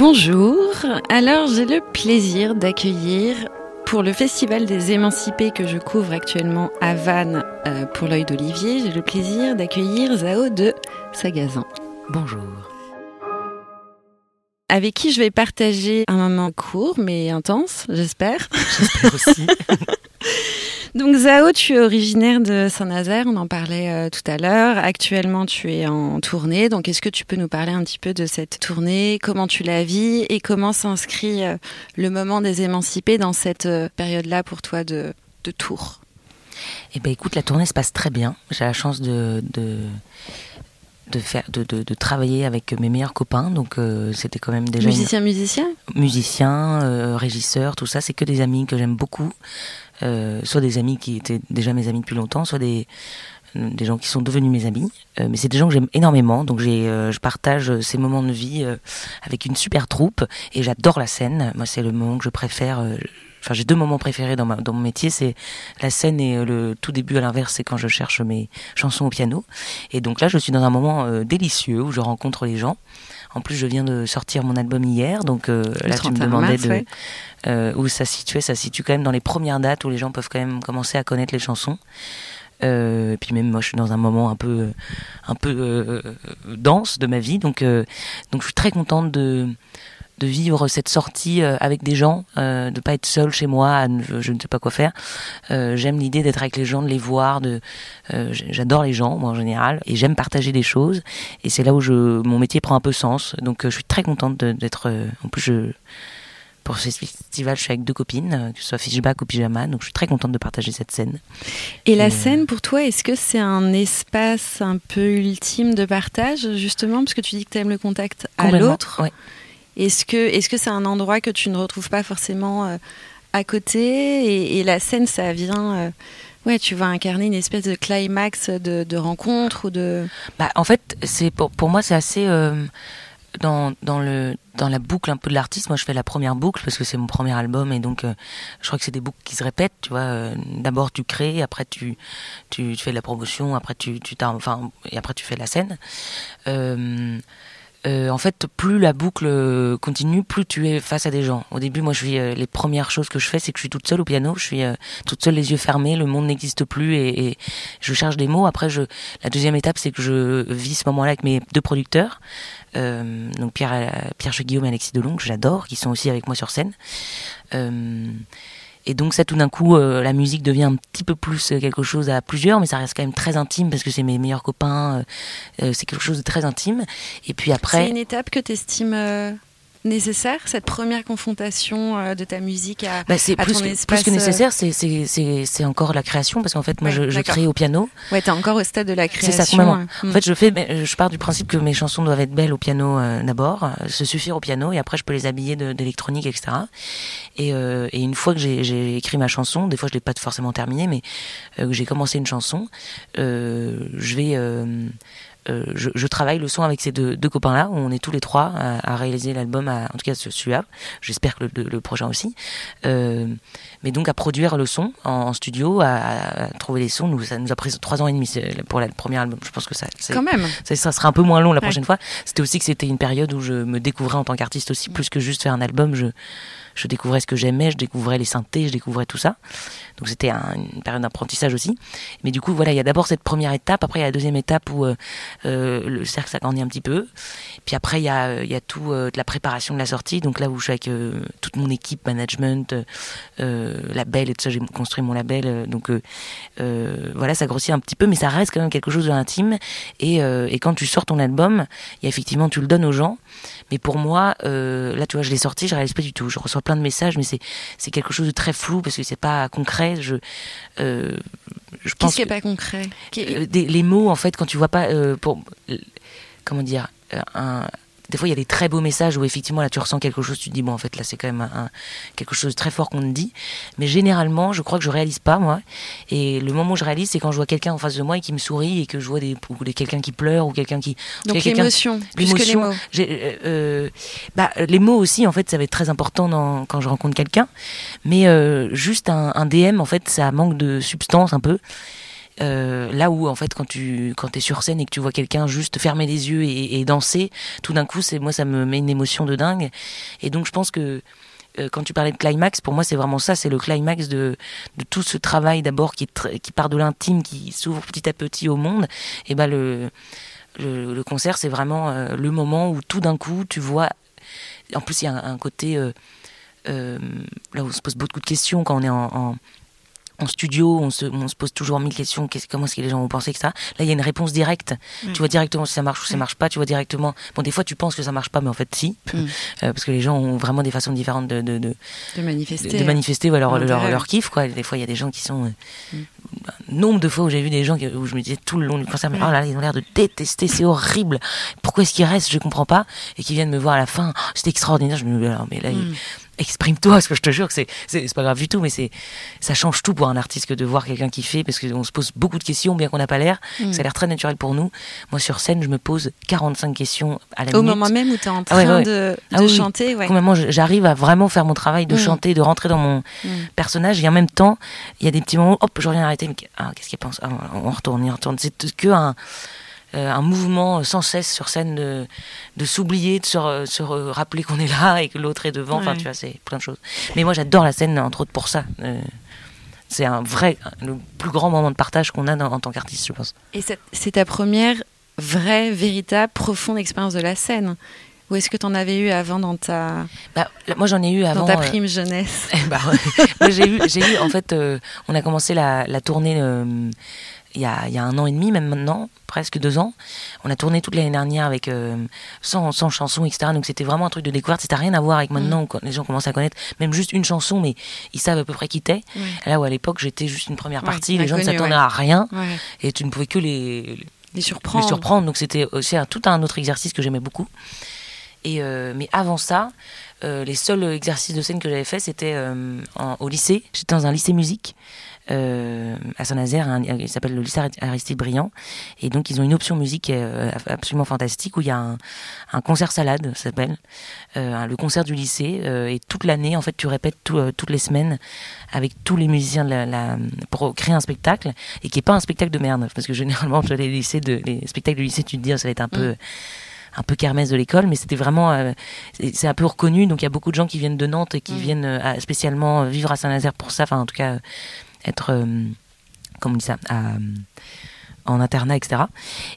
Bonjour, alors j'ai le plaisir d'accueillir pour le Festival des Émancipés que je couvre actuellement à Vannes euh, pour l'œil d'Olivier, j'ai le plaisir d'accueillir Zao de Sagazan. Bonjour. Avec qui je vais partager un moment court mais intense, j'espère. J'espère aussi. Donc Zao, tu es originaire de Saint-Nazaire, on en parlait euh, tout à l'heure. Actuellement, tu es en tournée. Donc est-ce que tu peux nous parler un petit peu de cette tournée, comment tu la vis? Et comment s'inscrit euh, le moment des émancipés dans cette euh, période-là pour toi de, de tour? Eh ben écoute, la tournée se passe très bien. J'ai la chance de, de de faire de, de, de, travailler avec mes meilleurs copains. Donc c'était quand même déjà musicien une... musicien? Musicien euh, régisseur tout ça. C'est que des amis que j'aime beaucoup euh, soit des amis qui étaient déjà mes amis depuis longtemps, soit des, des gens qui sont devenus mes amis. Euh, mais c'est des gens que j'aime énormément, donc j'ai, euh, je partage ces moments de vie avec une super troupe et j'adore la scène. Moi, c'est le moment que je préfère. Enfin, j'ai deux moments préférés dans, ma, dans mon métier, c'est la scène et le tout début à l'inverse, c'est quand je cherche mes chansons au piano. Et donc là, je suis dans un moment délicieux où je rencontre les gens. En plus, je viens de sortir mon album hier, donc euh, là, tu me demandais de, euh, où ça situait. Ça se situe quand même dans les premières dates où les gens peuvent quand même commencer à connaître les chansons. Euh, et puis même moi, je suis dans un moment un peu, un peu euh, dense de ma vie, donc, euh, donc je suis très contente de de vivre cette sortie euh, avec des gens, euh, de pas être seul chez moi, je, ne sais pas quoi faire. Euh, j'aime l'idée d'être avec les gens, de les voir. De, j'adore les gens, moi en général, et j'aime partager des choses. Et c'est là où je, mon métier prend un peu sens. Donc je suis très contente d'être. en plus, je, pour ce festival, je suis avec deux copines, que ce soit Fishback ou Pyjama, donc je suis très contente de partager cette scène. Et, la scène, pour toi, est-ce que c'est un espace un peu ultime de partage, justement, parce que tu dis que tu aimes le contact à l'autre ouais. Est-ce que est-ce que c'est un endroit que tu ne retrouves pas forcément euh, à côté et, la scène, ça vient. Euh, ouais, tu vas incarner une espèce de climax de, rencontre ou de. Bah, en fait, c'est pour, pour moi, c'est assez. Euh, dans, dans, le, dans la boucle un peu de l'artiste, moi je fais la première boucle parce que c'est mon premier album et donc euh, je crois que c'est des boucles qui se répètent, tu vois. D'abord tu crées, après tu, tu, tu, fais de la promotion, après tu, tu enfin, et après tu fais la scène. Euh, euh, en fait, plus la boucle continue, plus tu es face à des gens. Au début, moi, je suis euh, les premières choses que je fais, c'est que je suis toute seule au piano. Je suis euh, toute seule, les yeux fermés. Le monde n'existe plus et, je cherche des mots. Après, la deuxième étape, c'est que je vis ce moment-là avec mes deux producteurs, euh, donc Pierre, Pierre Guillaume et Alexis Delon, que j'adore, qui sont aussi avec moi sur scène. Et donc ça, tout d'un coup, euh, la musique devient un petit peu plus euh, quelque chose à plusieurs, mais ça reste quand même très intime parce que c'est mes meilleurs copains. Euh, c'est quelque chose de très intime. Et puis après, c'est une étape que tu estimes nécessaire cette première confrontation euh, de ta musique à, bah c'est plus, ton que, espace plus que nécessaire c'est c'est c'est encore la création parce qu'en fait moi Ouais, je, crée au piano. Ouais t'es encore au stade de la c'est création ça complètement. hein. en fait je fais mais je pars du principe que mes chansons doivent être belles au piano euh, d'abord euh, se suffire au piano et après je peux les habiller d'électronique etc et, euh, et une fois que j'ai écrit ma chanson des fois je l'ai pas forcément terminée mais euh, que j'ai commencé une chanson euh, je vais euh, euh, je, je travaille le son avec ces deux, deux copains-là, on est tous les trois à, à réaliser l'album, en tout cas ce- celui-là. J'espère que le, le prochain aussi. Euh, mais donc à produire le son en, en studio, à, à trouver les sons. Nous, ça nous a pris trois ans et demi pour la- le premier album. Je pense que ça, c'est- quand même ça, ça sera un peu moins long la Ouais. prochaine fois. C'était aussi que c'était une période où je me découvrais en tant qu'artiste aussi, plus que juste faire un album. Je, je découvrais ce que j'aimais, je découvrais les synthés, je découvrais tout ça. Donc c'était un- une période d'apprentissage aussi. Mais du coup, voilà, il y a d'abord cette première étape, après il y a la deuxième étape où euh, euh, le cercle s'agrandit un petit peu. Puis après, il y a, euh, tout de la préparation de la sortie. Donc là où je suis avec toute mon équipe, management, label et tout ça, j'ai construit mon label. donc voilà, ça grossit un petit peu, mais ça reste quand même quelque chose d'intime. Et, et quand tu sors ton album, y a effectivement, tu le donnes aux gens. Mais pour moi, euh, là, tu vois, je l'ai sorti, je réalise pas du tout. Je reçois plein de messages, mais c'est c'est quelque chose de très flou parce que c'est pas concret. Je euh, je pense qu'est-ce qui est pas concret? Euh, des- les mots en fait quand tu vois pas pour comment dire un des fois il y a des très beaux messages où effectivement là tu ressens quelque chose tu te dis bon en fait là c'est quand même un, un- quelque chose de très fort qu'on te dit mais généralement je crois que je réalise pas moi et le moment où je réalise c'est quand je vois quelqu'un en face de moi et qui me sourit et que je vois des des quelqu'un qui pleure ou quelqu'un qui donc l'émotion plus que les mots euh, euh, bah, les mots aussi, en fait, ça va être très important dans, quand je rencontre quelqu'un. Mais euh, juste un, un DM, en fait, ça manque de substance un peu. Euh, là où en fait quand tu quand es sur scène et que tu vois quelqu'un juste fermer les yeux et, danser, tout d'un coup c'est moi ça me met une émotion de dingue. Et donc je pense que euh, quand tu parlais de climax, pour moi c'est vraiment ça, c'est le climax de, de tout ce travail d'abord qui, qui part de l'intime, qui s'ouvre petit à petit au monde. Et ben le, le, concert c'est vraiment euh, le moment où tout d'un coup tu vois. En plus il y a un, côté là où on se pose beaucoup de questions quand on est en, en en studio, on se, on se pose toujours mille questions. Comment est-ce que les gens vont penser que ça Là, il y a une réponse directe. Mm. Tu vois directement si ça marche ou si ça marche pas. Tu vois directement. Bon, des fois, tu penses que ça marche pas, mais en fait, si, mm. euh, parce que les gens ont vraiment des façons différentes de de, de, de manifester, de, manifester leur, leur, leur, kiff. Quoi. Des fois, il y a des gens qui sont euh, mm. nombre de fois où j'ai vu des gens qui, où je me disais tout le long du concert, mais oh là, ils ont l'air de détester, c'est horrible. Pourquoi est-ce qu'ils restent? Je comprends pas. Et qui viennent me voir à la fin. Oh, c'était extraordinaire. Je me dis, mais là, il, exprime-toi, parce que je te jure que c'est, c'est, pas grave du tout, mais c'est, ça change tout pour un artiste que de voir quelqu'un qui fait, parce qu'on se pose beaucoup de questions, bien qu'on n'a pas l'air. Mm. Ça a l'air très naturel pour nous. Moi, sur scène, je me pose 45 questions à la Au minute. moment même où tu es en train ah ouais, ouais. de, de ah oui, chanter, ouais. Au moment j'arrive à vraiment faire mon travail de mm. chanter, de rentrer dans mon mm. personnage, et en même temps, il y a des petits moments où, hop, je reviens arrêter, mais ah, qu'est-ce qu'il pense? Ah, On retourne, on retourne. C'est que un, un mouvement sans cesse sur scène de, de s'oublier, de se, re, se re rappeler qu'on est là et que l'autre est devant. Ouais. Enfin, tu vois, c'est plein de choses. Mais moi, j'adore la scène, entre autres pour ça. Euh, c'est un vrai, le plus grand moment de partage qu'on a dans, en tant qu'artiste, je pense. Et c'est ta première vraie, véritable, profonde expérience de la scène ou est-ce que tu en avais eu avant dans ta. Bah, moi, j'en ai eu avant. Dans ta prime euh... jeunesse? bah, ouais. j'ai eu, eu, en fait, euh, on a commencé la, la tournée euh, il y, a, il y a un an et demi, même maintenant, presque deux ans. On a tourné toute l'année dernière avec euh, 100, 100 chansons, etc. Donc c'était vraiment un truc de découverte. C'était rien à voir avec maintenant, mmh. où les gens commencent à connaître même juste une chanson, mais ils savent à peu près qui t'es. Là où à l'époque, j'étais juste une première partie, ouais, les gens ne s'attendaient ouais. à rien, ouais. et tu ne pouvais que les, les surprendre. Les surprendre. Donc c'était aussi un, tout un autre exercice que j'aimais beaucoup. Et euh, mais avant ça, euh, les seuls exercices de scène que j'avais fait, c'était euh, au lycée. J'étais dans un lycée musique euh, à Saint-Nazaire, il s'appelle le lycée Aristide Briand, et donc ils ont une option musique euh, absolument fantastique où il y a un, un concert salade, ça s'appelle, euh, le concert du lycée, et toute l'année en fait tu répètes tout, toutes les semaines avec tous les musiciens de la, la, pour créer un spectacle et qui est pas un spectacle de merde, parce que généralement les lycées de les spectacles du lycée tu te dis oh, ça va être un peu mmh un peu kermesse de l'école, mais c'était vraiment, euh, c'est un peu reconnu. Donc il y a beaucoup de gens qui viennent de Nantes et qui mmh. viennent euh, spécialement vivre à Saint-Nazaire pour ça. Enfin, en tout cas, être, euh, comment on dit ça, à, en internat, etc.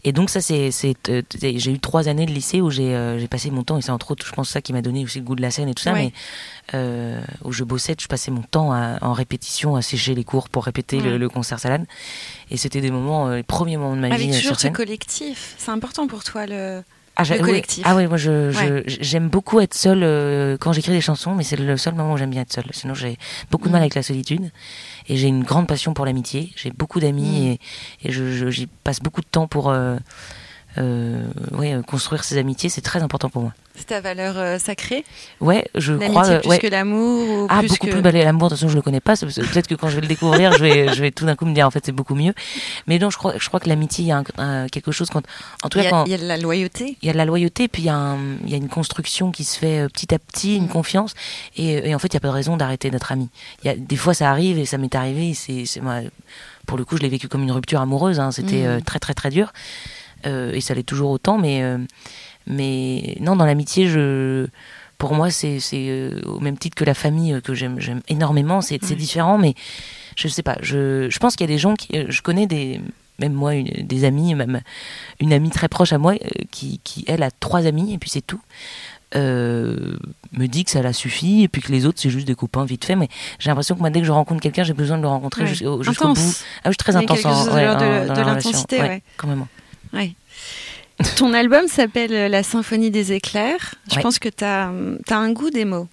Et donc ça, c'est, c'est, j'ai eu trois années de lycée où j'ai, euh, j'ai passé mon temps, et c'est entre autres, je pense, ça qui m'a donné aussi le goût de la scène et tout ça, ouais. mais euh, où je bossais, je passais mon temps à, en répétition, à sécher les cours pour répéter ouais. le, le, concert salade. Et c'était des moments, euh, les premiers moments de ma Avec vie. Avec toujours ce collectif, c'est important pour toi le ah, le collectif. Oui. Ah oui, moi je, ouais. j'aime beaucoup être seule euh, quand j'écris des chansons, mais c'est le seul moment où j'aime bien être seule. Sinon j'ai beaucoup de mal avec la solitude et j'ai une grande passion pour l'amitié. J'ai beaucoup d'amis mmh. et, et je, je, j'y passe beaucoup de temps pour euh, euh, ouais, construire ces amitiés. C'est très important pour moi. C'est ta valeur euh, sacrée Ouais, je crois. plus ouais. que l'amour Ah, plus beaucoup que... plus. Bah, l'amour, de toute façon, je le connais pas. Peut-être que quand je vais le découvrir, je vais, je vais tout d'un coup me dire, en fait, c'est beaucoup mieux. Mais non, je crois, je crois que l'amitié, il y a un, un, quelque chose quand, en tout cas, quand. Il y a de la loyauté. Il y a de la loyauté, puis il y a, un, il y a une construction qui se fait euh, petit à petit, une mmh. confiance. Et, et, en fait, il n'y a pas de raison d'arrêter d'être ami. Il y a, des fois, ça arrive, et ça m'est arrivé, c'est, c'est moi, pour le coup, je l'ai vécu comme une rupture amoureuse, hein. C'était mmh. euh, très, très, très dur. Euh, et ça l'est toujours autant, mais, euh, mais non, dans l'amitié, je pour moi, c'est euh, au même titre que la famille que j'aime énormément. C'est mmh. différent, mais je sais pas. Je, je pense qu'il y a des gens qui. Je connais des. Même moi, une, des amis, même une amie très proche à moi, qui, qui elle, a trois amis, et puis c'est tout. Euh, me dit que ça la suffit et puis que les autres c'est juste des copains vite fait mais j'ai l'impression que moi dès que je rencontre quelqu'un j'ai besoin de le rencontrer ouais. jusqu'au jusqu bout ah, je suis très intense en, ouais, de, de, de l'intensité ouais. quand même ouais. Ton album s'appelle La Symphonie des éclairs. Je ouais. pense que tu as, as, un goût des mots.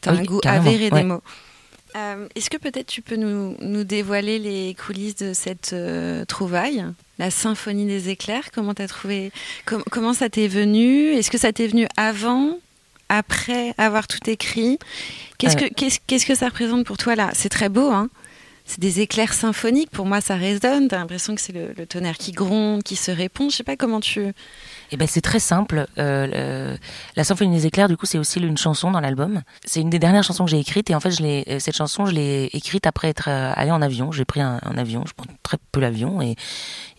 Tu as oui, un goût avéré ouais. des mots. Euh, Est-ce que peut-être tu peux nous, nous, dévoiler les coulisses de cette euh, trouvaille La Symphonie des éclairs? Comment as trouvé Com Comment ça t'est venu? Est-ce que ça t'est venu avant après avoir tout écrit? Qu'est-ce euh. que qu'est-ce qu que ça représente pour toi là? C'est très beau, hein c'est des éclairs symphoniques. Pour moi, ça résonne. T'as l'impression que c'est le, tonnerre qui gronde, qui se répond. Je sais pas comment tu. Eh ben, c'est très simple. Euh, la symphonie des éclairs, du coup, c'est aussi une chanson dans l'album. C'est une des dernières chansons que j'ai écrites et en fait, je euh, cette chanson, je l'ai écrite après être euh, allé en avion. J'ai pris un, avion, je prends très peu l'avion et,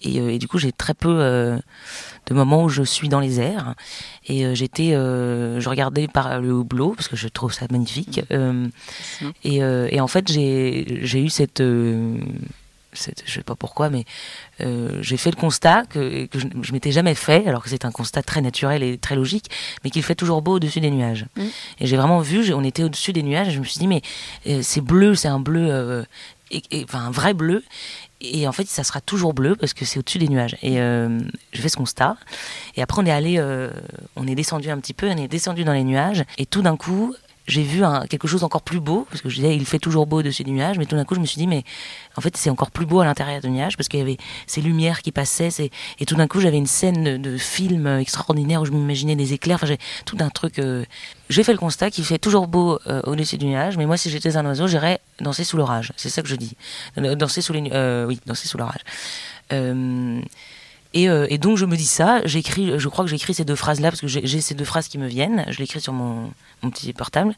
et, du coup, j'ai très peu de moments où je suis dans les airs et j'étais, je regardais par le hublot parce que je trouve ça magnifique et, et en fait, j'ai, j'ai eu cette je sais pas pourquoi, mais euh, j'ai fait le constat que, que je, je m'étais jamais fait, alors que c'est un constat très naturel et très logique, mais qu'il fait toujours beau au-dessus des nuages. Mm. Et j'ai vraiment vu, on était au-dessus des nuages, et je me suis dit, mais euh, c'est bleu, c'est un bleu, euh, et, enfin un vrai bleu, et en fait, ça sera toujours bleu parce que c'est au-dessus des nuages. Et je fais ce constat. Et après, on est allé, on est descendu un petit peu, on est descendu dans les nuages. Et tout d'un coup, j'ai vu un, quelque chose encore plus beau, parce que je disais, il fait toujours beau au-dessus du nuage, mais tout d'un coup, je me suis dit, mais en fait, c'est encore plus beau à l'intérieur du nuage, parce qu'il y avait ces lumières qui passaient, et tout d'un coup, j'avais une scène de, film extraordinaire où je m'imaginais des éclairs, enfin, j'ai tout un truc. Euh, j'ai fait le constat qu'il fait toujours beau euh, au-dessus du nuage, mais moi, si j'étais un oiseau, j'irais danser sous l'orage. C'est ça que je dis. Euh, danser sous les, oui, danser sous l'orage. Euh, et, donc je me dis ça, j'écris, je crois que j'écris ces deux phrases-là parce que j'ai ces deux phrases qui me viennent. Je l'écris sur mon, petit portable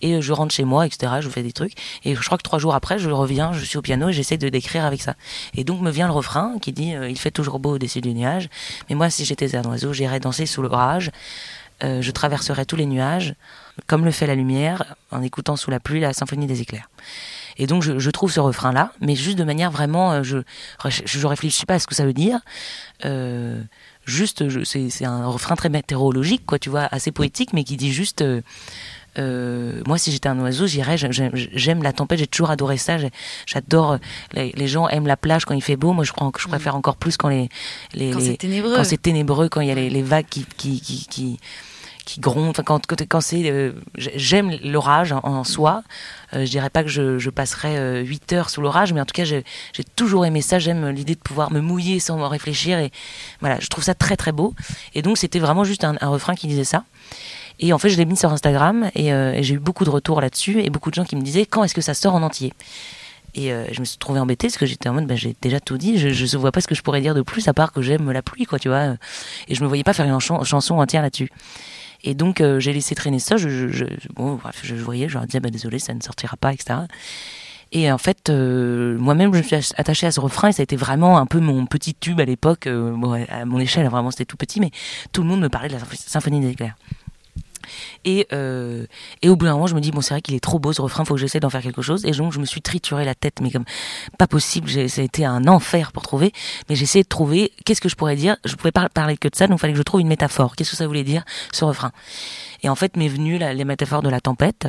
et euh, je rentre chez moi, etc. Je fais des trucs et je crois que trois jours après, je reviens, je suis au piano et j'essaie de décrire avec ça. Et donc me vient le refrain qui dit euh, il fait toujours beau au-dessus du nuage, mais moi si j'étais un oiseau, j'irais danser sous l'orage. je traverserais tous les nuages, comme le fait la lumière, en écoutant sous la pluie la symphonie des éclairs. Et donc je, je trouve ce refrain-là, mais juste de manière vraiment, euh, je, je réfléchis pas à ce que ça veut dire. Euh, juste, c'est un refrain très météorologique, quoi, tu vois, assez poétique, mais qui dit juste. Euh, euh moi, si j'étais un oiseau, j'irais. J'aime la tempête. J'ai toujours adoré ça. J'adore. Les, les, gens aiment la plage quand il fait beau. Moi, je, je préfère encore plus quand les, les quand c'est ténébreux. Quand c'est ténébreux, quand il y a les, les vagues qui, qui, qui, qui qui gronde. Quand, quand, c'est, euh, j'aime l'orage en, soi. Euh, je dirais pas que je, je passerai 8 euh, heures sous l'orage, mais en tout cas, j'ai toujours aimé ça. J'aime l'idée de pouvoir me mouiller sans me réfléchir. Et voilà, je trouve ça très très beau. Et donc, c'était vraiment juste un, refrain qui disait ça. Et en fait, je l'ai mis sur Instagram et, j'ai eu beaucoup de retours là-dessus et beaucoup de gens qui me disaient quand est-ce que ça sort en entier? Et je me suis trouvé embêtée parce que j'étais en mode, ben, j'ai déjà tout dit, je ne vois pas ce que je pourrais dire de plus à part que j'aime la pluie, quoi, tu vois. Et je me voyais pas faire une chanson entière là-dessus. Et donc, euh, j'ai laissé traîner ça. Je, je, bon, bref, je, voyais, je leur disais, bah, désolé, ça ne sortira pas, etc. Et en fait, euh, moi-même, je me suis attachée à ce refrain et ça a été vraiment un peu mon petit tube à l'époque. Euh, bon, à mon échelle, vraiment, c'était tout petit, mais tout le monde me parlait de la symphonie des éclairs. Et, euh, et au bout d'un moment, je me dis, bon, c'est vrai qu'il est trop beau ce refrain, faut que j'essaie d'en faire quelque chose. Et donc, je me suis trituré la tête, mais comme pas possible, ça a été un enfer pour trouver. Mais j'ai essayé de trouver, qu'est-ce que je pourrais dire? Je pouvais pas parler que de ça, donc il fallait que je trouve une métaphore. Qu'est-ce que ça voulait dire, ce refrain? Et en fait, m'est venue les métaphores de la tempête,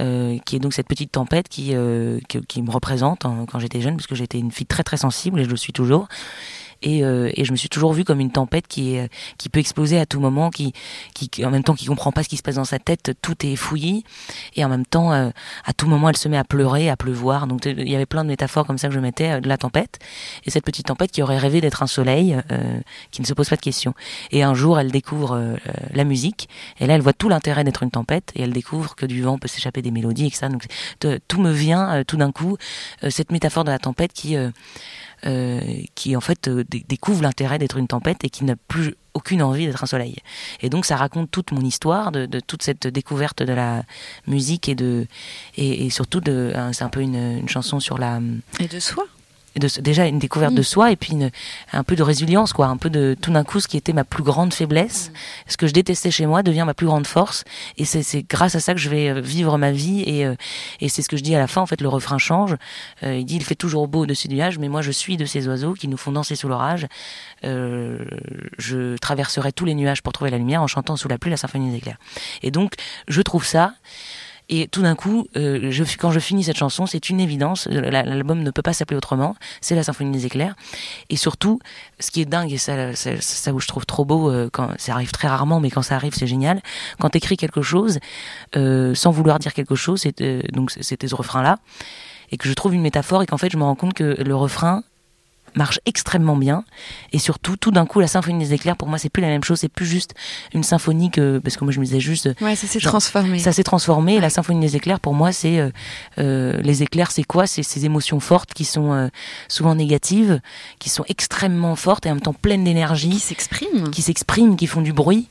euh, qui est donc cette petite tempête qui, euh, qui, me représente hein, quand j'étais jeune, parce que j'étais une fille très très sensible et je le suis toujours. Et, euh, et, je me suis toujours vue comme une tempête qui qui peut exploser à tout moment, qui, qui en même temps qui comprend pas ce qui se passe dans sa tête, tout est fouillis, et en même temps euh, à tout moment elle se met à pleurer, à pleuvoir. Donc il y avait plein de métaphores comme ça que je mettais euh, de la tempête et cette petite tempête qui aurait rêvé d'être un soleil, qui ne se pose pas de questions. Et un jour elle découvre la musique et là elle voit tout l'intérêt d'être une tempête et elle découvre que du vent peut s'échapper des mélodies et que ça. Donc tout me vient tout d'un coup cette métaphore de la tempête qui euh, qui en fait euh, découvre l'intérêt d'être une tempête et qui n'a plus aucune envie d'être un soleil. Et donc ça raconte toute mon histoire de, toute cette découverte de la musique et de et, surtout de c'est un peu une, une chanson sur la et de soi déjà une découverte de soi et puis un peu de résilience quoi. Un peu de tout d'un coup ce qui était ma plus grande faiblesse ce que je détestais chez moi devient ma plus grande force. Et c'est grâce à ça que je vais euh, vivre ma vie et, euh, et c'est ce que je dis à la fin en fait le refrain change. Euh, il dit il fait toujours beau au-dessus du nuage mais moi je suis de ces oiseaux qui nous font danser sous l'orage. Je traverserai tous les nuages pour trouver la lumière en chantant sous la pluie la symphonie des éclairs. Et donc je trouve ça et tout d'un coup, euh, je, quand je finis cette chanson, c'est une évidence. L'album ne peut pas s'appeler autrement. C'est la symphonie des éclairs. Et surtout, ce qui est dingue et ça, ça, ça où je trouve trop beau, euh, quand ça arrive très rarement, mais quand ça arrive, c'est génial. Quand t'écris quelque chose euh, sans vouloir dire quelque chose, donc c'était ce refrain-là, et que je trouve une métaphore et qu'en fait, je me rends compte que le refrain marche extrêmement bien. Et surtout, tout d'un coup, la symphonie des éclairs, pour moi, c'est plus la même chose. C'est plus juste une symphonie que parce que moi, je me disais juste. Ouais, ça s'est transformé. Ça s'est transformé. Et la symphonie des éclairs, pour moi, c'est euh, euh, les éclairs, c'est quoi? C'est ces émotions fortes qui sont euh, souvent négatives, qui sont extrêmement fortes et en même temps pleines d'énergie, qui s'expriment, qui s'expriment, qui font du bruit,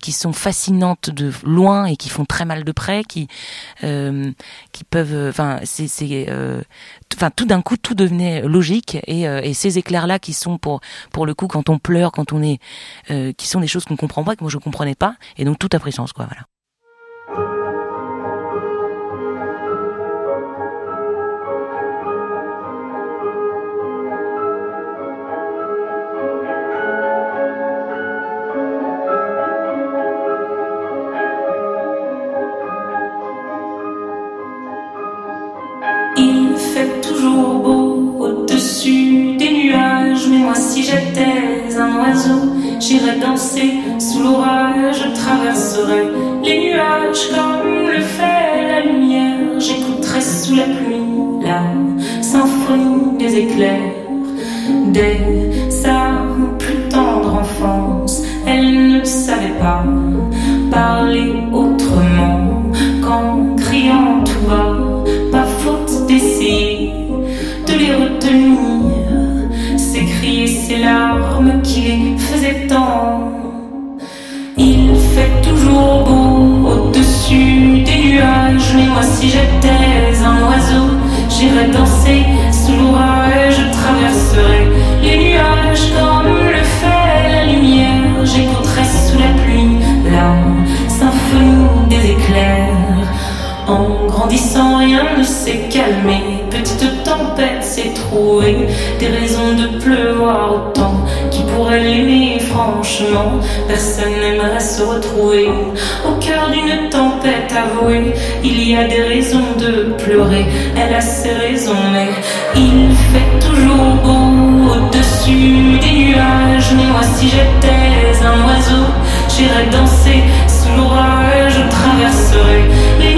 qui sont fascinantes de loin et qui font très mal de près, qui qui peuvent. Enfin, c'est enfin tout d'un coup tout devenait logique et, euh, ces éclairs là qui sont pour pour le coup quand on pleure quand on est euh, qui sont des choses qu'on comprend pas que moi je comprenais pas et donc tout a pris sens quoi voilà danser sous l'orage, je traverserais les nuages comme le fait la lumière, j'écouterais sous la pluie la symphonie des éclairs. En grandissant, rien ne s'est calmé. Petite tempête s'est trouvée, des raisons de pleuvoir autant. Qui pourrait l'aimer franchement Personne n'aimerait se retrouver Il y a des raisons de pleurer, elle a ses raisons, mais il fait toujours beau au-dessus des nuages. Mais moi, si j'étais un oiseau, j'irais danser sous l'orage, je traverserais les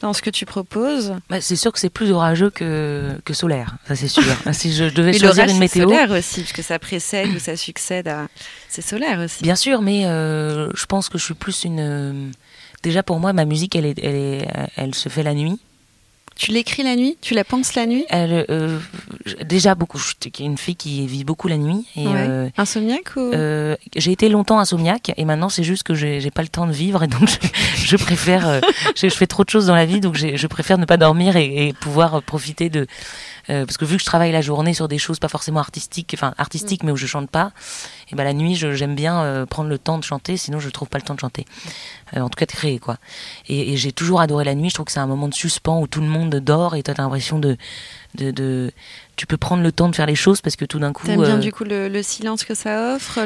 dans ce que tu proposes bah, C'est sûr que c'est plus orageux que, que solaire, ça c'est sûr. si je devais choisir une météo. C'est solaire aussi, parce que ça précède ou ça succède à. C'est solaire aussi. Bien sûr, mais euh, je pense que je suis plus une. Déjà pour moi, ma musique, elle, est, elle, est, elle se fait la nuit. Tu l'écris la nuit? Tu la penses la nuit? Elle, euh, Déjà beaucoup. Je suis une fille qui vit beaucoup la nuit. Et, euh, insomniaque ou? euh, J'ai été longtemps insomniaque et maintenant c'est juste que j'ai pas le temps de vivre et donc je, préfère. je, fais trop de choses dans la vie donc je préfère ne pas dormir et, et pouvoir profiter de parce que vu que je travaille la journée sur des choses pas forcément artistiques, enfin artistiques, mm. mais où je chante pas, et ben la nuit, j'aime bien euh, prendre le temps de chanter, sinon je trouve pas le temps de chanter. Euh, en tout cas de créer quoi. Et, et j'ai toujours adoré la nuit. Je trouve que c'est un moment de suspens où tout le monde dort et toi t'as l'impression de de, de, tu peux prendre le temps de faire les choses parce que tout d'un coup. T'aimes bien euh, du coup le, le silence que ça offre,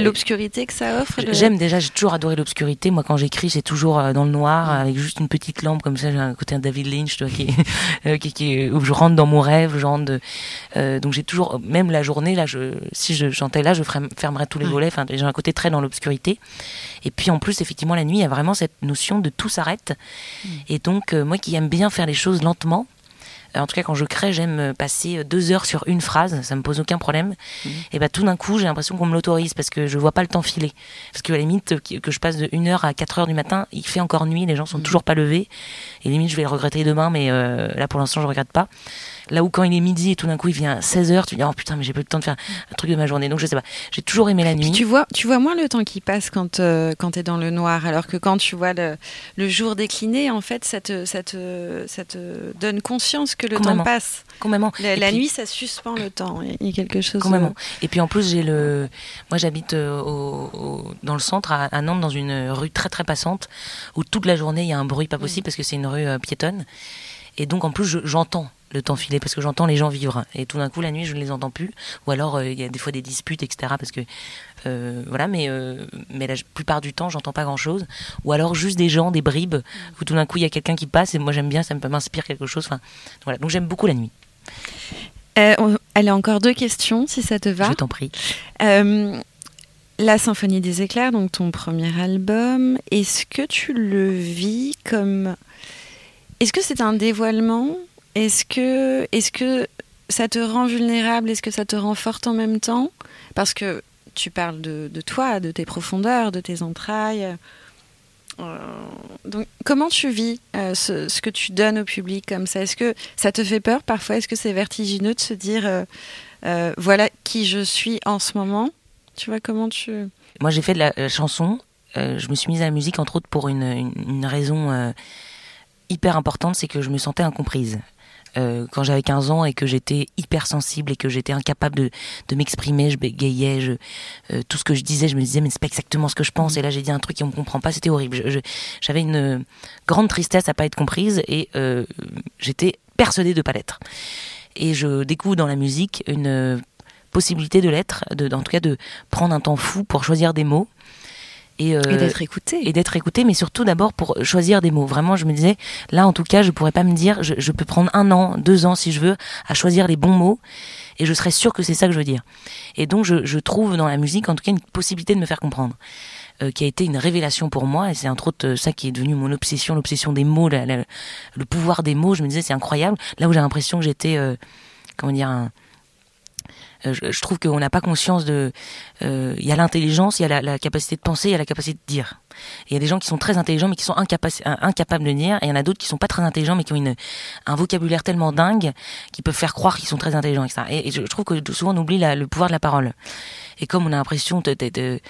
l'obscurité que ça offre. le- J'aime déjà, j'ai toujours adoré l'obscurité. Moi, quand j'écris, c'est toujours dans le noir, avec juste une petite lampe comme ça. J'ai un côté un David Lynch, tu vois, qui, qui, qui- où je rentre dans mon rêve, je rentre. de- euh, donc j'ai toujours, même la journée, là, je, si je chantais là, je ferais- fermerais tous les volets. Enfin, j'ai un côté très dans l'obscurité. Et puis en plus, effectivement, la nuit, il y a vraiment cette notion de tout s'arrête. Et donc, euh, moi qui aime bien faire les choses lentement. euh, En tout cas, quand je crée, j'aime euh, passer deux heures sur une phrase, ça me pose aucun problème. Et bah tout d'un coup, j'ai l'impression qu'on me l'autorise parce que je vois pas le temps filer. Parce que à la limite, que je passe de 1 heure à 4 heures du matin, il fait encore nuit, les gens sont toujours pas levés. Et limite, je vais le regretter demain, mais euh, là pour l'instant, je regrette pas. Là où quand il est midi et tout d'un coup il vient à 16 heures, tu dis oh putain, mais j'ai pas eu le temps de faire un truc de ma journée. Donc je sais pas. J'ai toujours aimé la Puis nuit. tu vois, tu vois moins le temps qui passe quand, euh, quand tu es dans le noir, alors que quand tu vois le, le jour décliner, en fait, ça te, ça, te, ça te donne conscience que le temps passe. Complètement. La, la puis- nuit, ça suspend le temps. Il y a quelque chose. Complètement. Et puis en plus, j'ai le. Moi, j'habite euh, au, au- dans le centre, à, à Nantes, dans une rue très très passante, où toute la journée il y a un bruit pas possible parce que c'est une rue euh, piétonne. Et donc en plus, je- j'entends le temps filer parce que j'entends les gens vivre. Et tout d'un coup, la nuit, je ne les entends plus. Ou alors, euh, il y a des fois des disputes, etc. Parce que euh, voilà, mais euh, mais la plupart du temps, j'entends pas grand chose. Ou alors juste des gens, des bribes, où tout d'un coup il y a quelqu'un qui passe et moi j'aime bien, ça me m'inspire quelque chose. Enfin, voilà. Donc j'aime beaucoup la nuit. Euh, on- elle a encore deux questions, si ça te va. Je t'en prie. La Symphonie des éclairs, donc ton premier album, est-ce que tu le vis comme... Est-ce que c'est un dévoilement Est-ce que, est que ça te rend vulnérable? Est-ce que ça te rend forte en même temps? Parce que tu parles de, toi, de tes profondeurs, de tes entrailles. Euh, donc, comment tu vis euh, ce, que tu donnes au public comme ça? Est-ce que ça te fait peur parfois? Est-ce que c'est vertigineux de se dire euh, voilà qui je suis en ce moment? Tu vois comment tu. Moi, j'ai fait de la, chanson. je me suis mise à la musique, entre autres, pour une, raison hyper importante, c'est que je me sentais incomprise. Euh, quand j'avais 15 ans et que j'étais hyper sensible et que j'étais incapable de, de m'exprimer, je bégayais, je, euh, tout ce que je disais, je me disais mais c'est pas exactement ce que je pense. Et là j'ai dit un truc et on me comprend pas, c'était horrible. J'avais une euh, grande tristesse à pas être comprise et euh, j'étais persuadée de pas l'être. Et je découvre dans la musique une possibilité de l'être, en tout cas de prendre un temps fou pour choisir des mots. Et, euh, Et d'être écouté. et d'être écouté, mais surtout d'abord pour choisir des mots. Vraiment, je me disais, là en tout cas, je pourrais pas me dire, je, je peux prendre un an, deux ans si je veux, à choisir les bons mots, et je serais sûre que c'est ça que je veux dire. Et donc, je, je trouve dans la musique, en tout cas, une possibilité de me faire comprendre. euh, qui a été une révélation pour moi, et c'est entre autres euh, ça qui est devenu mon obsession, l'obsession des mots, la- la- le pouvoir des mots. Je me disais, c'est incroyable. Là où j'ai l'impression que j'étais, euh, comment dire, un, je, je trouve qu'on n'a pas conscience de. euh, Il y a l'intelligence, il y a la, la capacité de penser, il y a la capacité de dire. Il y a des gens qui sont très intelligents mais qui sont in- incapables de dire, et il y en a d'autres qui sont pas très intelligents mais qui ont une, un vocabulaire tellement dingue qu'ils peuvent faire croire qu'ils sont très intelligents, etc. Et, et je, je trouve que souvent on oublie la- le pouvoir de la parole. Et comme on a l'impression de, de- de-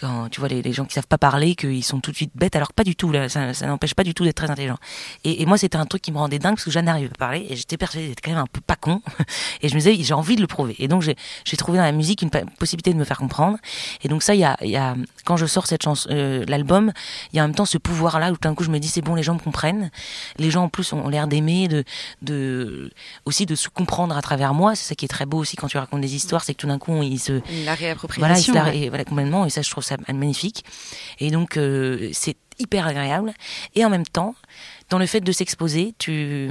quand tu vois les, les gens qui savent pas parler, qu'ils sont tout de suite bêtes, alors pas du tout. Là, ça, ça n'empêche pas du tout d'être très intelligent. Et, et moi, c'était un truc qui me rendait dingue parce que je n'arrivais pas à parler et j'étais persuadée d'être quand même un peu pas con. Et je me disais, j'ai envie de le prouver. Et donc, j'ai j'ai trouvé dans la musique une possibilité de me faire comprendre. Et donc ça, il y a, y a quand je sors cette chanson, euh, l'album, il y a en même temps ce pouvoir-là où tout d'un coup je me dis c'est bon, les gens me comprennent. Les gens en plus ont, l'air d'aimer, de, de aussi de se comprendre à travers moi. C'est ça qui est très beau aussi quand tu racontes des histoires, c'est que tout d'un coup ils se La voilà, il réappropriation. se la- ouais. et voilà, complètement, et ça je trouve magnifique. Et donc euh, c'est hyper agréable. Et en même temps, dans le fait de s'exposer, tu,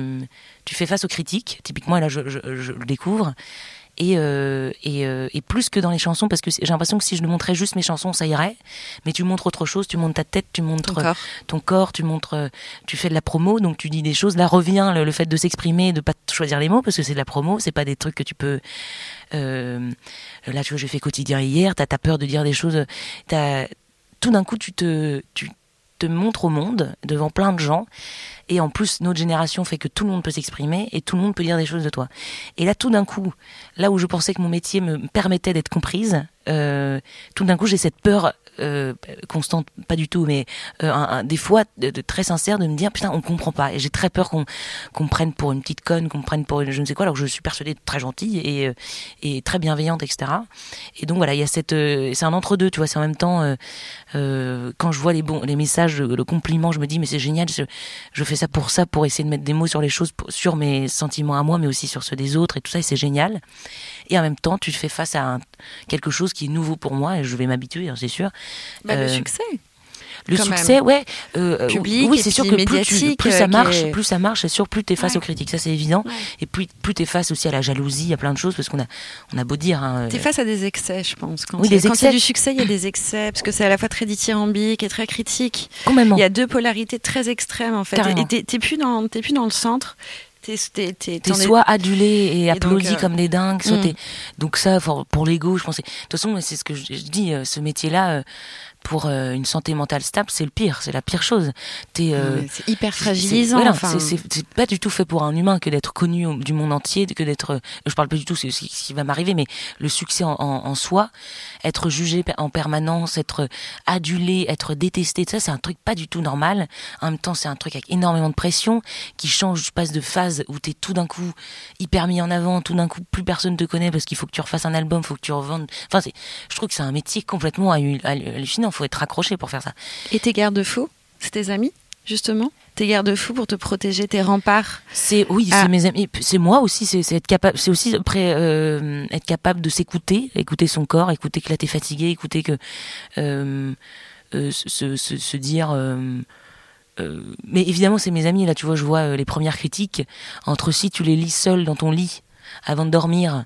tu fais face aux critiques. Typiquement, là je, je, je le découvre. Et, euh, et, euh, et plus que dans les chansons, parce que j'ai l'impression que si je ne montrais juste mes chansons, ça irait. Mais tu montres autre chose, tu montres ta tête, tu montres Ton corps. ton corps, tu montres, euh, tu fais de la promo, donc tu dis des choses. Là revient le, le fait de s'exprimer, de pas choisir les mots, parce que c'est de la promo, c'est pas des trucs que tu peux. euh, là, tu vois, j'ai fait quotidien hier. T'as as peur de dire des choses. T'as tout d'un coup, tu te, tu te montres au monde devant plein de gens. Et en plus, notre génération fait que tout le monde peut s'exprimer et tout le monde peut dire des choses de toi. Et là, tout d'un coup, là où je pensais que mon métier me permettait d'être comprise, euh, tout d'un coup, j'ai cette peur euh, constante, pas du tout, mais euh, des fois de, de très sincère de me dire putain on comprend pas et j'ai très peur qu'on qu'on me prenne pour une petite conne, qu'on me prenne pour une je ne sais quoi, alors que je suis persuadée d'être très gentille et, euh, et très bienveillante, etc. Et donc voilà, il y a cette, c'est un entre deux, tu vois, c'est en même temps quand je vois les bons, les messages, le compliment, je me dis mais c'est génial, je, fais ça pour ça, pour essayer de mettre des mots sur les choses, sur mes sentiments à moi, mais aussi sur ceux des autres et tout ça, et c'est génial. Et en même temps, tu fais face à quelque chose qui est nouveau pour moi et je vais m'habituer, hein, c'est sûr. Bah, Le Euh, succès. Le quand succès, ouais. euh, Public oui, c'est sûr que plus, tu- médiatique, plus euh, ça marche, est- plus ça marche, et sûr plus t'es face Ouais. aux critiques, ça c'est évident. Ouais. Et plus, plus t'es face aussi à la jalousie, à plein de choses, parce qu'on a, on a beau dire. hein, T'es euh, face à des excès, je pense. Quand Oui, des quand excès. du succès, il y a des excès, parce que c'est à la fois très dithyrambique et très critique. Il y a deux polarités très extrêmes, en fait. Carrément. Et t'es plus, dans- plus dans le centre. T'es soit adulé et, applaudi euh, comme des dingues, soit mm. donc ça pour, pour l'ego, je pensais. De toute façon, c'est ce que je, je dis, euh, ce métier-là, euh, pour une santé mentale stable, c'est le pire, c'est la pire chose. Mais C'est hyper fragilisant. c'est- pas du tout fait pour un humain que d'être connu du monde entier, que d'être. Je parle pas du tout, c'est ce qui- ce qui va m'arriver, mais le succès en, en- en soi, être jugé en permanence, être adulé, être détesté, ça c'est un truc pas du tout normal. En même temps, c'est un truc avec énormément de pression qui change. Tu passes de phase où t'es tout d'un coup hyper mis en avant, tout d'un coup plus personne te connaît parce qu'il faut que tu refasses un album, faut que tu revendes. Enfin, je trouve que c'est un métier complètement hallu- hallucinant. Faut être accroché pour faire ça. Et tes garde-fous, c'est tes amis, justement Tes garde-fous pour te protéger, tes remparts C'est oui, Ah. c'est mes amis, c'est moi aussi, c'est être capable, c'est aussi après euh, être capable de s'écouter, écouter son corps, écouter que là t'es fatigué, écouter que euh, euh, se, se, se dire. mais évidemment, c'est mes amis. Là, tu vois, je vois les premières critiques. Entre si tu les lis seul dans ton lit avant de dormir,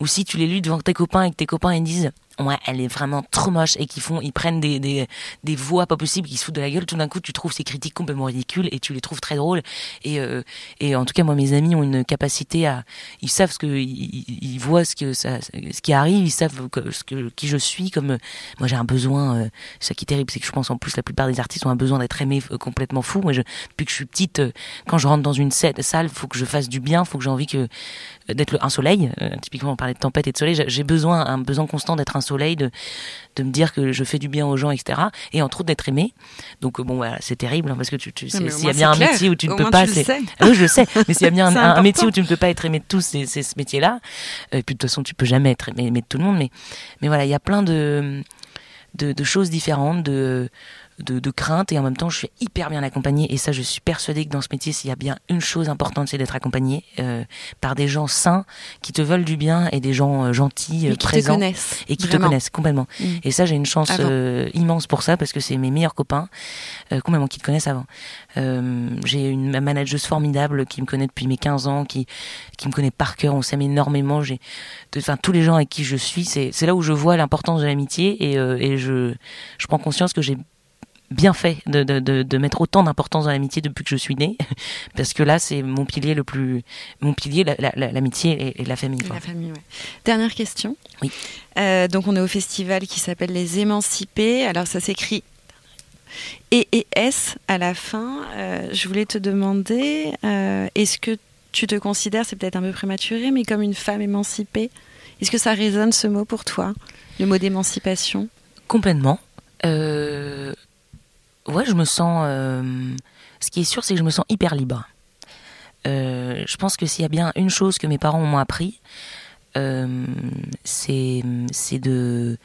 ou si tu les lis devant tes copains et que tes copains ils disent ouais elle est vraiment trop moche et qu'ils font ils prennent des, des, des voix pas possibles qui se foutent de la gueule tout d'un coup tu trouves ces critiques complètement ridicules et tu les trouves très drôles et euh, et en tout cas moi mes amis ont une capacité à ils savent ce que ils, voient ce que ça ce qui arrive ils savent que, qui je suis comme moi j'ai un besoin euh, ce qui est terrible c'est que je pense en plus la plupart des artistes ont un besoin d'être aimés euh, complètement fou moi je depuis que je suis petite euh, quand je rentre dans une sa- salle faut que je fasse du bien faut que j'ai envie que d'être un soleil. Typiquement, on parlait de tempête et de soleil. J'ai besoin, un besoin constant d'être un soleil, de, de me dire que je fais du bien aux gens, etc. Et entre autres d'être aimé. Donc euh, bon, voilà, c'est terrible hein, parce que tu, tu s'il y a bien un clair. métier où tu ne Au peux pas, c'est. sais. Ah oui, je sais. Mais s'il y a bien un, métier où tu ne peux pas être aimé de tous, c'est ce métier-là. Euh, Et puis de toute façon, tu peux jamais être aimé, aimé de tout le monde. Mais mais voilà, il y a plein de de, de choses différentes, de, de, de craintes, et en même temps, je suis hyper bien accompagnée. Et ça, je suis persuadée que dans ce métier, s'il y a bien une chose importante, c'est d'être accompagnée euh, par des gens sains qui te veulent du bien et des gens euh, gentils, euh, qui te présents connaissent. et qui vraiment. te connaissent complètement. Mm. Et ça, j'ai une chance euh, immense pour ça parce que c'est mes meilleurs copains, euh, complètement qui te connaissent avant. Euh, j'ai une manageuse formidable qui me connaît depuis mes 15 ans, qui qui me connaît par cœur. On s'aime énormément. J'ai, enfin, tous les gens avec qui je suis, c'est c'est là où je vois l'importance de l'amitié et euh, et je je prends conscience que j'ai bien fait de, de, de, mettre autant d'importance dans l'amitié depuis que je suis née, parce que là c'est mon pilier le plus, mon pilier, la- la- la- l'amitié et, et la famille. Et quoi. La famille, ouais. Dernière question. Oui. Euh, donc on est au festival qui s'appelle Les Émancipés. Alors ça s'écrit E et S à la fin. Euh, je voulais te demander, euh, est-ce que tu te considères, c'est peut-être un peu prématuré, mais comme une femme émancipée? Est-ce que ça résonne ce mot pour toi, le mot d'émancipation? Complètement. Euh, ouais, je me sens. euh, ce qui est sûr, c'est que je me sens hyper libre. Euh, je pense que s'il y a bien une chose que mes parents m'ont appris, euh, c'est de.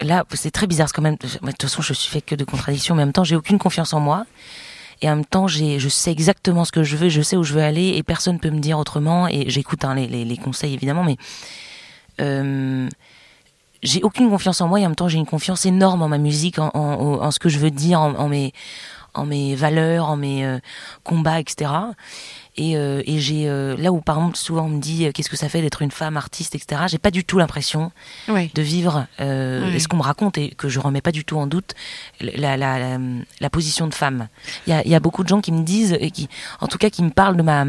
Là, c'est très bizarre, quand même. De toute façon, je suis fait que de contradictions, mais en même temps, j'ai aucune confiance en moi. Et en même temps, je sais exactement ce que je veux, je sais où je veux aller, et personne peut me dire autrement. Et j'écoute hein, les, les, les conseils évidemment, mais j'ai aucune confiance en moi et en même temps j'ai une confiance énorme en ma musique, en, ce que je veux dire, en mes, en mes valeurs, en mes euh, combats, etc. Et, euh, et j'ai euh, là où par exemple souvent on me dit qu'est-ce que ça fait d'être une femme artiste, etc. J'ai pas du tout l'impression Oui. de vivre Ouais. et ce qu'on me raconte et que je remets pas du tout en doute la, la, la, la position de femme. Il y a, y a beaucoup de gens qui me disent et qui, en tout cas, qui me parlent de ma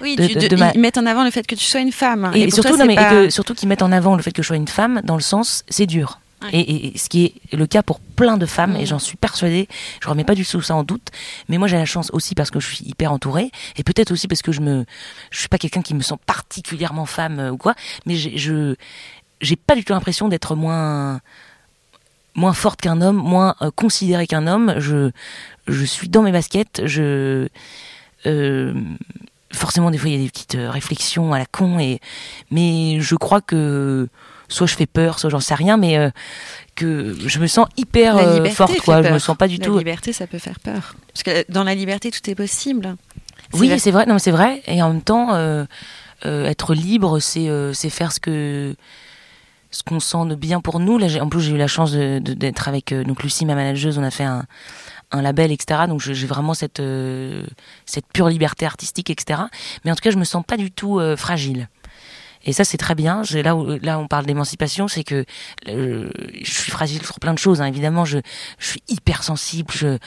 Oui, De- tu- de- de- de ma- ils mettent en avant le fait que tu sois une femme. et, surtout toi, non mais et pas- que surtout qu'ils mettent en avant le fait que je sois une femme dans le sens c'est dur Ouais. et, et- ce qui est le cas pour plein de femmes et j'en suis persuadée je remets pas du tout ça en doute mais moi j'ai la chance aussi parce que je suis hyper entourée et peut-être aussi parce que je me je suis pas quelqu'un qui me sent particulièrement femme euh, ou quoi mais je j'ai pas du tout l'impression d'être moins moins forte qu'un homme, moins euh, considérée qu'un homme. Je, je suis dans mes baskets. Je, euh, forcément, des fois, il y a des petites euh, réflexions à la con, et, mais je crois que soit je fais peur, soit j'en sais rien, mais euh, que je me sens hyper La euh, forte, quoi. Je me sens pas du la tout. liberté, ça peut faire peur. Parce que dans la liberté, tout est possible. Oui, c'est vrai. Non, c'est vrai. Et en même temps, euh, euh, être libre, c'est euh, c'est faire ce que ce qu'on sent de bien pour nous. Là, en plus, j'ai eu la chance d'être avec euh, donc Lucie, ma manageuse. On a fait un, un label, etc. Donc, j'ai vraiment cette euh, cette pure liberté artistique, etc. Mais en tout cas, je me sens pas du tout euh, fragile. Et ça, c'est très bien. Là où là on parle d'émancipation, c'est que euh, je suis fragile sur plein de choses. hein. Évidemment, je, suis hyper sensible. Je,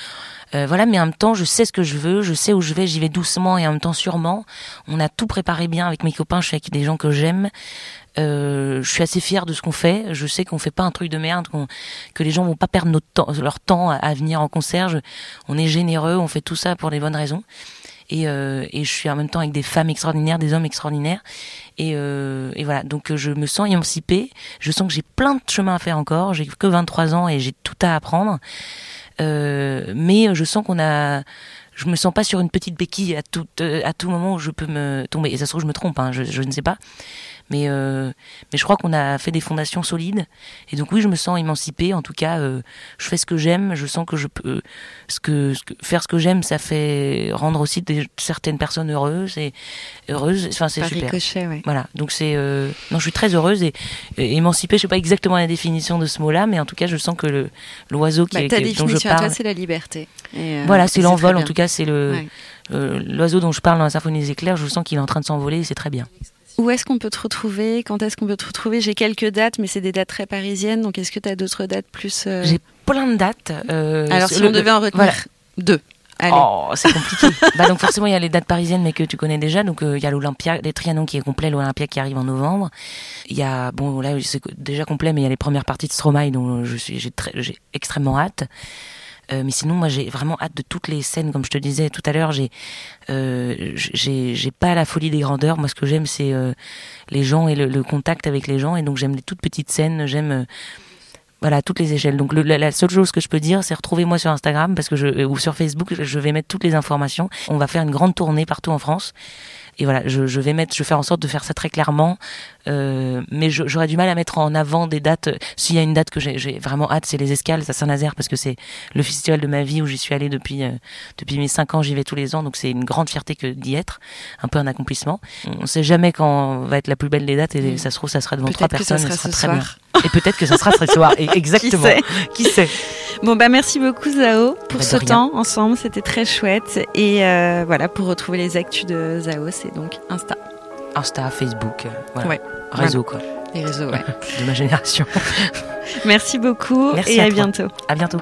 euh, voilà, mais en même temps, je sais ce que je veux, je sais où je vais, j'y vais doucement et en même temps sûrement. On a tout préparé bien avec mes copains. Je suis avec des gens que j'aime. Euh, je suis assez fière de ce qu'on fait. Je sais qu'on fait pas un truc de merde, que les gens vont pas perdre notre temps, leur temps à, venir en concert. On est généreux, on fait tout ça pour les bonnes raisons. Et, euh, et je suis en même temps avec des femmes extraordinaires, des hommes extraordinaires. Et, euh, et voilà, donc euh, je me sens émancipée. Je sens que j'ai plein de chemin à faire encore. J'ai que 23 ans et j'ai tout à apprendre. Mais je sens qu'on a je me sens pas sur une petite béquille à tout à tout moment où je peux me tomber et ça se trouve je me trompe hein, je, je ne sais pas mais euh, mais je crois qu'on a fait des fondations solides et donc oui je me sens émancipée en tout cas euh, je fais ce que j'aime je sens que je peux ce que, ce que faire ce que j'aime ça fait rendre aussi des, certaines personnes heureuses et heureuses enfin c'est super ricochet, ouais. voilà, donc c'est euh, non, je suis très heureuse et, et émancipée. Je sais pas exactement la définition de ce mot-là, mais en tout cas, je sens que le l'oiseau qui Bah, ta dont je définition à toi, parle, c'est la liberté. Et, euh, voilà, c'est l'envol. En tout cas, c'est le Ouais. euh, l'oiseau dont je parle dans la symphonie des éclairs. Je sens qu'il est en train de s'envoler. et C'est très bien. Où est-ce qu'on peut te retrouver? Quand est-ce qu'on peut te retrouver? J'ai quelques dates, mais c'est des dates très parisiennes. Donc, est-ce que tu as d'autres dates plus euh, J'ai plein de dates. euh, Alors, si on devait en retenir voilà. deux. Allez. Oh, c'est compliqué. bah donc forcément il y a les dates parisiennes mais que tu connais déjà. Donc euh, il y a l'Olympia, les Trianon qui est complet, l'Olympia qui arrive en novembre. Il y a bon là c'est déjà complet mais il y a les premières parties de Stromae dont je suis j'ai extrêmement hâte. Euh, mais sinon moi j'ai vraiment hâte de toutes les scènes comme je te disais tout à l'heure j'ai euh, j'ai j'ai pas la folie des grandeurs moi ce que j'aime c'est euh, les gens et le, contact avec les gens et donc j'aime les toutes petites scènes j'aime voilà, toutes les échelles. Donc la, la seule chose que je peux dire, c'est retrouvez-moi sur Instagram parce que je ou sur Facebook, je vais mettre toutes les informations. On va faire une grande tournée partout en France. Et voilà, je, je vais mettre, je vais faire en sorte de faire ça très clairement. Euh, mais j'aurais du mal à mettre en avant des dates. S'il y a une date que j'ai vraiment hâte, c'est les escales à Saint-Nazaire parce que c'est le festival de ma vie où j'y suis allée depuis euh, depuis mes cinq ans. J'y vais tous les ans, donc c'est une grande fierté que d'y être, un peu un accomplissement. On sait jamais quand va être la plus belle des dates et ça se trouve ça sera devant trois ça personnes. et sera bien. peut-être que ça sera ce soir. Et exactement. sait Qui sait Bon, bah merci beaucoup, Zao, pour Bah, ce temps ensemble. C'était très chouette. Et euh, voilà, pour retrouver les actus de Zao, c'est donc Insta, Insta, Facebook, euh, voilà. Ouais. Réseau quoi, les réseaux. Ouais. de ma génération. merci beaucoup Merci et à bientôt. À bientôt.